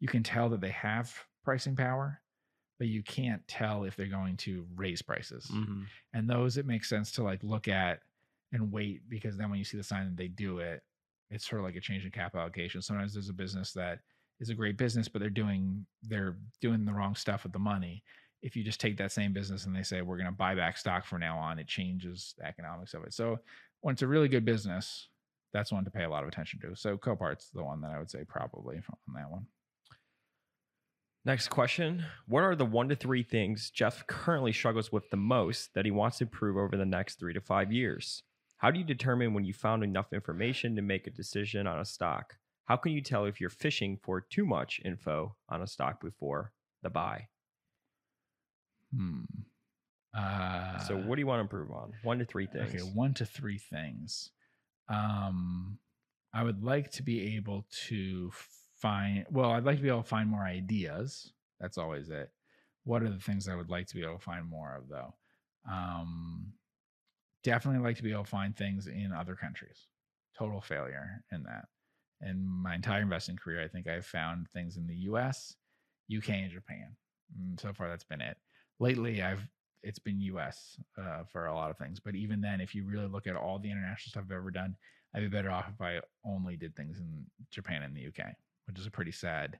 you can tell that they have pricing power, but you can't tell if they're going to raise prices. Mm-hmm. And those it makes sense to like look at and wait because then when you see the sign that they do it, it's sort of like a change in capital allocation. Sometimes there's a business that is a great business, but they're doing they're doing the wrong stuff with the money. If you just take that same business and they say we're going to buy back stock from now on, it changes the economics of it. So when it's a really good business, that's one to pay a lot of attention to. So Copart's the one that I would say probably on that one. Next question. What are the one to three things Geoff currently struggles with the most that he wants to improve over the next three to five years? How do you determine when you found enough information to make a decision on a stock? How can you tell if you're fishing for too much info on a stock before the buy? Hmm. Uh, So, what do you want to improve on? One to three things. Okay, one to three things. Um, I would like to be able to find. Well, I'd like to be able to find more ideas. That's always it. What are the things I would like to be able to find more of, though? Um, definitely like to be able to find things in other countries. Total failure in that. In my entire investing career, I think I've found things in the U.S., UK, and Japan. Mm, So far, that's been it. Lately, I've it's been U.S. Uh, for a lot of things, but even then, if you really look at all the international stuff I've ever done, I'd be better off if I only did things in Japan and the UK, which is a pretty sad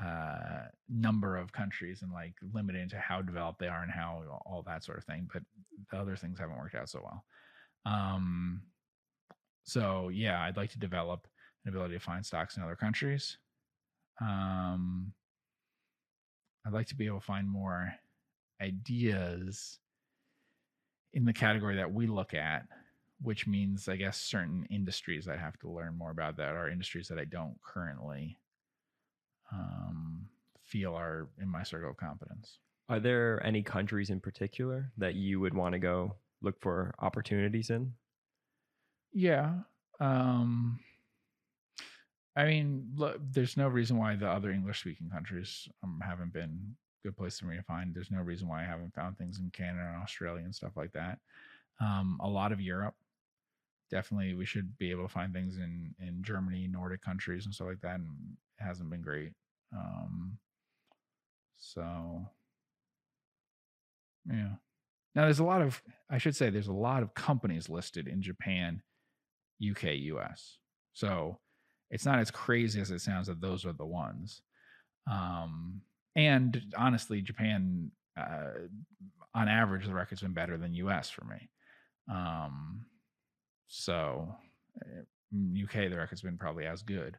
uh, number of countries and like limited to how developed they are and how all that sort of thing. But the other things haven't worked out so well. Um, so yeah, I'd like to develop ability to find stocks in other countries. Um, I'd like to be able to find more ideas in the category that we look at, which means, I guess, certain industries I have to learn more about that are industries that I don't currently um, feel are in my circle of competence. Are there any countries in particular that you would want to go look for opportunities in? Yeah. Um, I mean, look, there's no reason why the other English speaking countries um, haven't been good places for me to find. There's no reason why I haven't found things in Canada and Australia and stuff like that. Um, a lot of Europe. Definitely, we should be able to find things in in Germany, Nordic countries, and stuff like that. And it hasn't been great. Um, so, yeah. Now, there's a lot of, I should say, there's a lot of companies listed in Japan, UK, US. So it's not as crazy as it sounds that those are the ones. Um, and honestly, Japan, uh, on average, the record's been better than US for me. Um, so uh, UK, the record's been probably as good.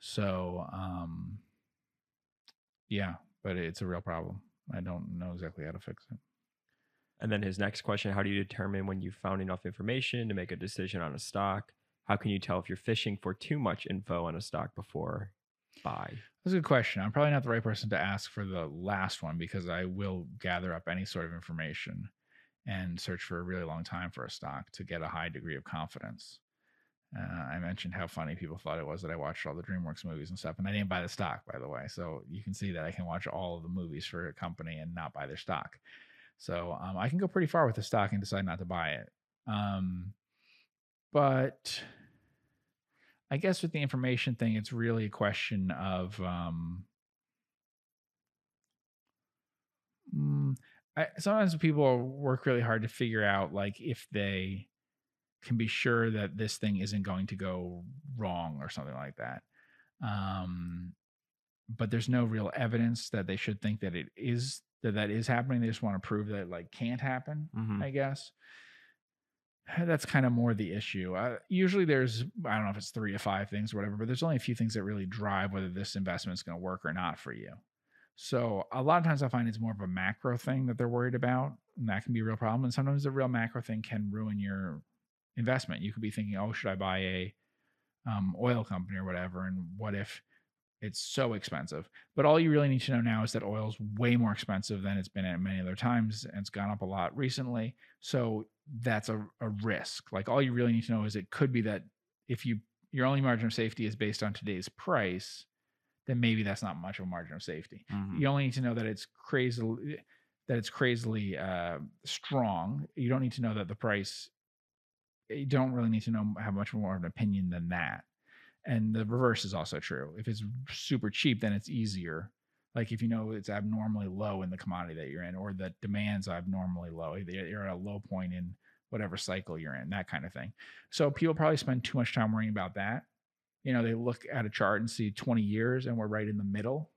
So, um, yeah, but it's a real problem. I don't know exactly how to fix it. And then his next question How do you determine when you've found enough information to make a decision on a stock? How can you tell if you're fishing for too much info on a stock before buy? That's a good question. I'm probably not the right person to ask for the last one because I will gather up any sort of information and search for a really long time for a stock to get a high degree of confidence. Uh, I mentioned how funny people thought it was that I watched all the DreamWorks movies and stuff, and I didn't buy the stock, by the way. So you can see that I can watch all of the movies for a company and not buy their stock. So um, I can go pretty far with the stock and decide not to buy it. Um, but I guess with the information thing, it's really a question of um, mm, I, sometimes people work really hard to figure out like if they can be sure that this thing isn't going to go wrong or something like that. Um, but there's no real evidence that they should think that it is that that is happening. They just want to prove that it like can't happen. Mhm. I guess <sighs> that's kind of more the issue. Uh, usually, there's I don't know if it's three to five things or whatever, but there's only a few things that really drive whether this investment is going to work or not for you. So a lot of times I find it's more of a macro thing that they're worried about, and that can be a real problem. And sometimes the real macro thing can ruin your investment. You could be thinking, "Oh, should I buy a um, oil company or whatever?" And what if it's so expensive? But all you really need to know now is that oil's way more expensive than it's been at many other times, and it's gone up a lot recently. So that's a, a risk. Like all you really need to know is it could be that if you your only margin of safety is based on today's price, then maybe that's not much of a margin of safety. Mhm. You only need to know that it's crazily that it's crazily uh, strong. You don't need to know that the price. You don't really need to know have much more of an opinion than that. And the reverse is also true. If it's super cheap, then it's easier. Like if you know it's abnormally low in the commodity that you're in, or that demand's abnormally low, you're at a low point in whatever cycle you're in, that kind of thing. So people probably spend too much time worrying about that. You know, they look at a chart and see 20 years and we're right in the middle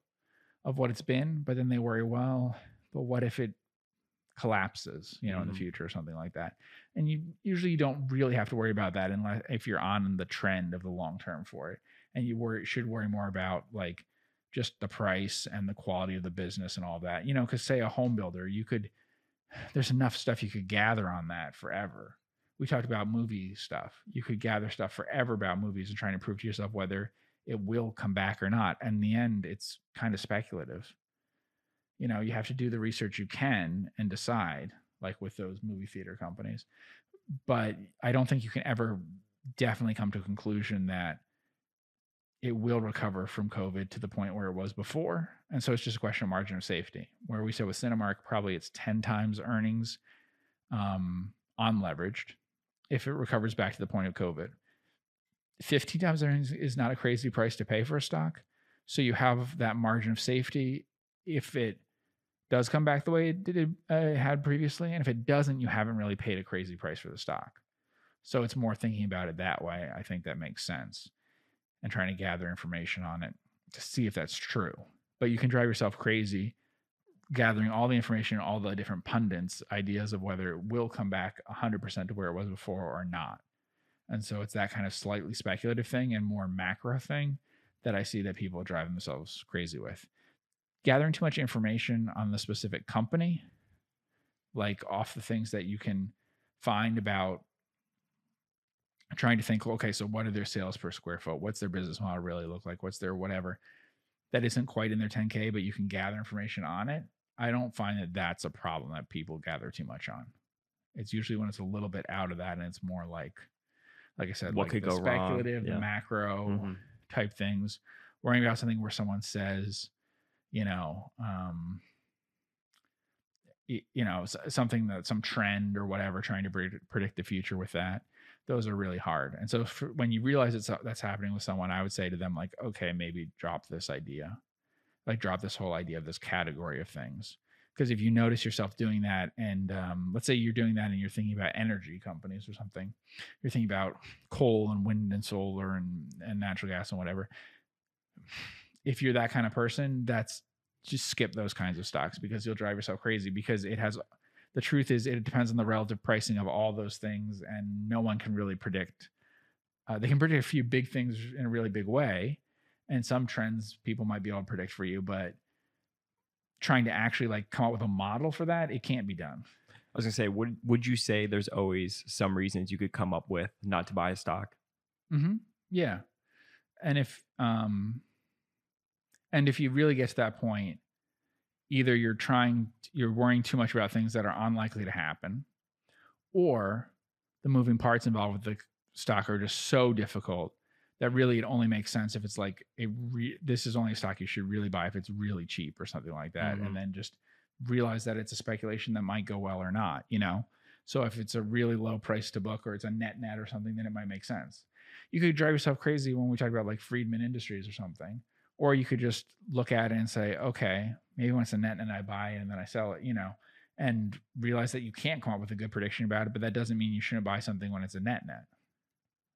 of what it's been, but then they worry, well, but what if it collapses, you know, in the Mhm. future or something like that? And you usually you don't really have to worry about that unless if you're on the trend of the long term for it. And you worry should worry more about like just the price and the quality of the business and all that. You know, because say a home builder, you could <sighs> there's enough stuff you could gather on that forever. We talked about movie stuff. You could gather stuff forever about movies and trying to prove to yourself whether it will come back or not. And in the end, it's kind of speculative. You know, you have to do the research you can and decide, like with those movie theater companies. But I don't think you can ever definitely come to a conclusion that it will recover from COVID to the point where it was before. And so it's just a question of margin of safety. Where we said with Cinemark, probably it's 10 times earnings um, unleveraged if it recovers back to the point of COVID. 15 times earnings is not a crazy price to pay for a stock. So you have that margin of safety if it does come back the way it did uh, had previously. And if it doesn't, you haven't really paid a crazy price for the stock. So it's more thinking about it that way. I think that makes sense and trying to gather information on it to see if that's true. But you can drive yourself crazy gathering all the information, all the different pundits' ideas of whether it will come back 100% to where it was before or not. And so it's that kind of slightly speculative thing and more macro thing that I see that people drive themselves crazy with. Gathering too much information on the specific company, like off the things that you can find about trying to think, okay, so what are their sales per square foot? What's their business model really look like? What's their whatever? That isn't quite in their 10K, but you can gather information on it. I don't find that that's a problem that people gather too much on. It's usually when it's a little bit out of that and it's more like, like I said, What like could the go wrong? speculative, Yeah. the macro Mhm. type things. Worrying about something where someone says, you know, um, you know, something that some trend or whatever, trying to predict the future with that. Those are really hard. And so for, when you realize it's that's happening with someone, I would say to them like, okay, maybe drop this idea, like drop this whole idea of this category of things. Because if you notice yourself doing that, and um, let's say you're doing that and you're thinking about energy companies or something, you're thinking about coal and wind and solar and, and natural gas and whatever. If you're that kind of person, that's just skip those kinds of stocks because you'll drive yourself crazy because it has the truth is it depends on the relative pricing of all those things and no one can really predict uh, they can predict a few big things in a really big way and some trends people might be able to predict for you but trying to actually like come up with a model for that it can't be done I was gonna say, would would you say there's always some reasons you could come up with not to buy a stock? Mm-hmm. Yeah, and if um, and if you really get to that point, either you're trying, you're worrying too much about things that are unlikely to happen, or the moving parts involved with the stock are just so difficult that really it only makes sense if it's like a re- this is only a stock you should really buy if it's really cheap or something like that, Mhm. and then just realize that it's a speculation that might go well or not, you know. So if it's a really low price to book or it's a net net or something, then it might make sense you could drive yourself crazy when we talk about like Friedman Industries or something. Or you could just look at it and say, okay, maybe once a net and I buy it and then I sell it, you know, and realize that you can't come up with a good prediction about it, but that doesn't mean you shouldn't buy something when it's a net net.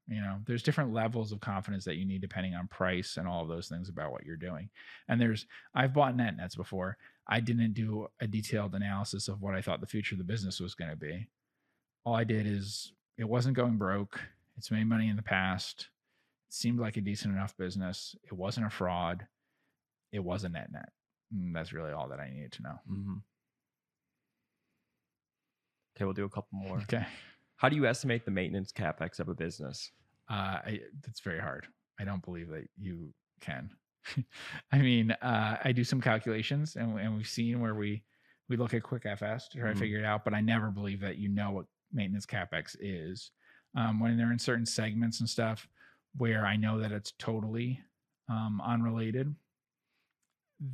You know, there's different levels of confidence that you need depending on price and all of those things about what you're doing. And there's, I've bought net nets before. I didn't do a detailed analysis of what I thought the future of the business was going to be. All I did is it wasn't going broke. It's made money in the past. Seemed like a decent enough business. It wasn't a fraud. It was a net net. That's really all that I needed to know. Mm-hmm. Okay, we'll do a couple more. Okay. How do you estimate the maintenance capex of a business? Uh, I, that's very hard. I don't believe that you can. <laughs> I mean, uh, I do some calculations, and, and we've seen where we we look at QuickFS to try Mhm. to figure it out. But I never believe that you know what maintenance capex is um, when they're in certain segments and stuff where I know that it's totally um, unrelated.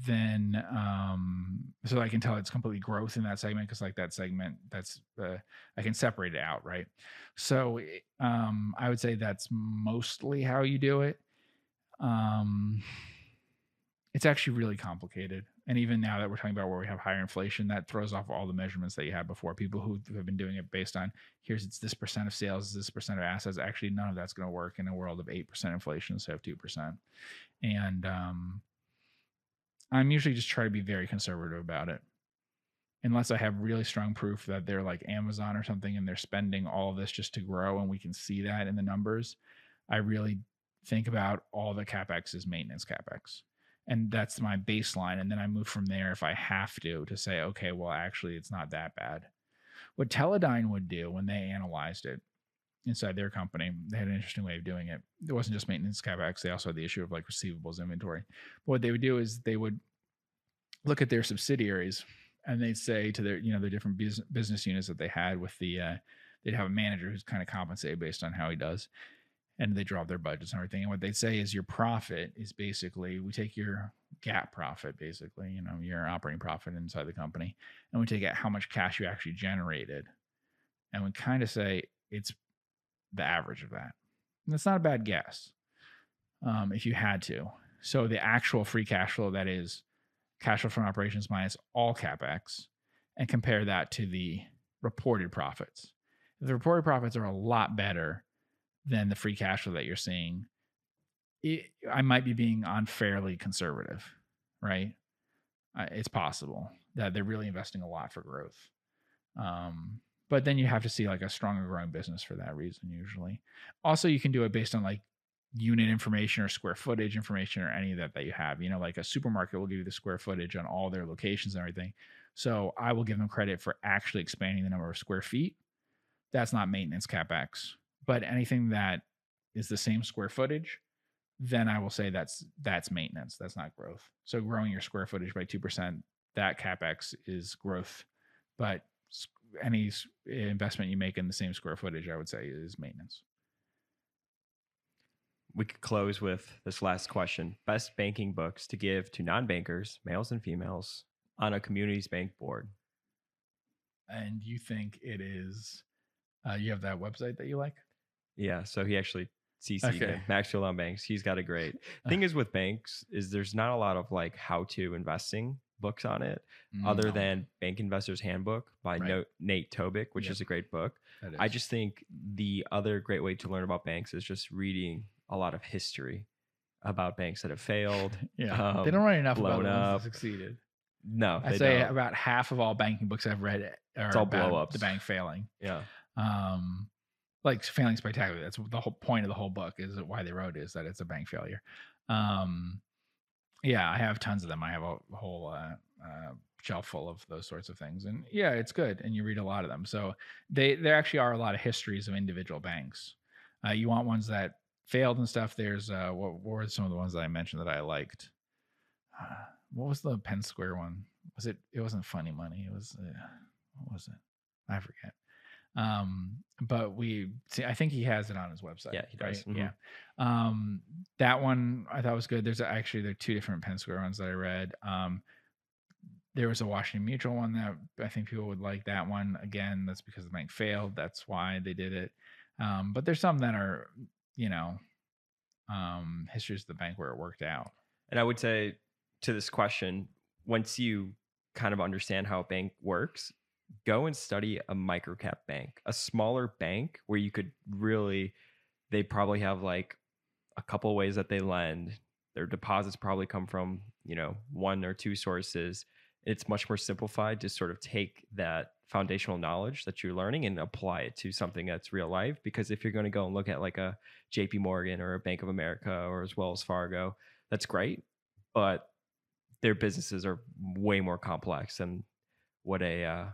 Then, um, so I can tell it's completely growth in that segment because, like that segment, that's uh, I can separate it out, right? So, eh, um, I would say that's mostly how you do it. Um, it's actually really complicated. And even now that we're talking about where we have higher inflation, that throws off all the measurements that you had before. People who have been doing it based on here's it's this percent of sales, this percent of assets. Actually, none of that's going to work in a world of 8% inflation instead of 2%. And um, I'm usually just trying to be very conservative about it. Unless I have really strong proof that they're like Amazon or something and they're spending all of this just to grow and we can see that in the numbers, I really think about all the capex is maintenance capex and that's my baseline and then i move from there if i have to to say okay well actually it's not that bad. What teledyne would do when they analyzed it inside their company they had an interesting way of doing it. It wasn't just maintenance capex they also had the issue of like receivables inventory. But what they would do is they would look at their subsidiaries and they'd say to their you know their different bus- business units that they had with the uh, they'd have a manager who's kind of compensated based on how he does and they draw their budgets and everything. And what they say is your profit is basically we take your GAAP profit, basically, you know, your operating profit inside the company, and we take out how much cash you actually generated. And we kind of say it's the average of that. And that's not a bad guess um, if you had to. So the actual free cash flow that is cash flow from operations minus all capex and compare that to the reported profits. The reported profits are a lot better than the free cash flow that you're seeing, it, I might be being unfairly conservative, right? Uh, it's possible that they're really investing a lot for growth. Um, but then you have to see like a stronger growing business for that reason, usually. Also, you can do it based on like unit information or square footage information or any of that that you have. You know, like a supermarket will give you the square footage on all their locations and everything. So I will give them credit for actually expanding the number of square feet. That's not maintenance capex but anything that is the same square footage then i will say that's that's maintenance that's not growth. So growing your square footage by 2% that capex is growth but any investment you make in the same square footage i would say is maintenance. We could close with this last question. Best banking books to give to non bankers, males and females, on a communities bank board. and you think it is uh, you have that website that you like Yeah. So he actually CC'd Okay. Maxfield on banks. He's got a great <laughs> thing is with banks is there's not a lot of like how to investing books on it other than Bank Investors Handbook by Right. No- Nate Tobik, which Yep. is a great book. I just think the other great way to learn about banks is just reading a lot of history about banks that have failed. <laughs> yeah um, they don't write enough about blown the ones up. that succeeded No, i'd say don't. about half of all banking books i've read are all about blow-ups. the bank failing yeah. um like failing spectacularly that's the whole point of the whole book is why they wrote it is that it's a bank failure. Um yeah i have tons of them. I have a whole uh, uh shelf full of those sorts of things and yeah it's good and you read a lot of them. So they there actually are a lot of histories of individual banks. Uh, you want ones that failed and stuff there's uh what, what were some of the ones that i mentioned that i liked? Uh, what was the penn square one? Was it it wasn't funny money it was uh, what was it? I forget um but we see i think he has it on his website Yeah, he does. right? Mhm. yeah. Um that one i thought was good. There's actually there are two different penn square ones that i read. Um there was a washington mutual one that i think people would like that one. Again that's because the bank failed. That's why they did it. Um but there's some that are you know um histories of the bank where it worked out. And I would say to this question, once you kind of understand how a bank works, go and study a microcap bank, a smaller bank where you could really, they probably have like a couple ways that they lend. Their deposits probably come from, you know, one or two sources. It's much more simplified to sort of take that foundational knowledge that you're learning and apply it to something that's real life. Because if you're going to go and look at like a JP Morgan or a Bank of America or as well as Fargo, that's great. But their businesses are way more complex than what a uh,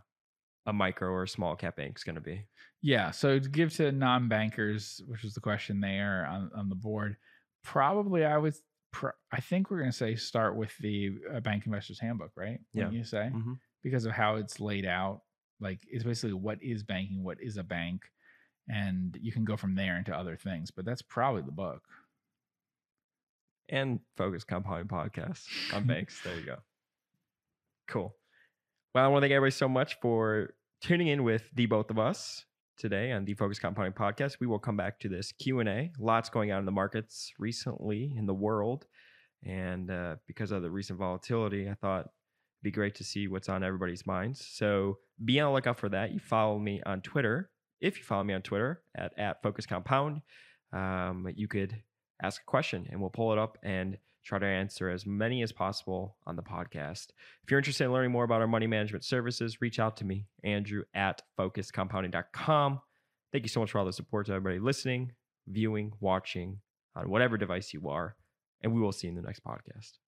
a micro or small cap bank is going to be. Yeah. So to give to non bankers, which was the question there on, on the board, probably I would. Pr- I think we're going to say start with the uh, Bank Investors Handbook, right? Yeah. Wouldn't You say Mhm. because of how it's laid out. Like it's basically what is banking, what is a bank, and you can go from there into other things. But that's probably the book. And Focus Compounding Podcast on <laughs> banks. There you go. Cool. Well, I want to thank everybody so much for tuning in with the both of us today on the Focus Compounding Podcast. We will come back to this Q and A. Lots going on in the markets recently in the world, and uh, because of the recent volatility, I thought it'd be great to see what's on everybody's minds. So be on the lookout for that. You follow me on Twitter. If you follow me on Twitter at at Focus Compound, um, you could ask a question and we'll pull it up and try to answer as many as possible on the podcast. If you're interested in learning more about our money management services, reach out to me, Andrew at focuscompounding.com. Thank you so much for all the support to everybody listening, viewing, watching on whatever device you are. And we will see you in the next podcast.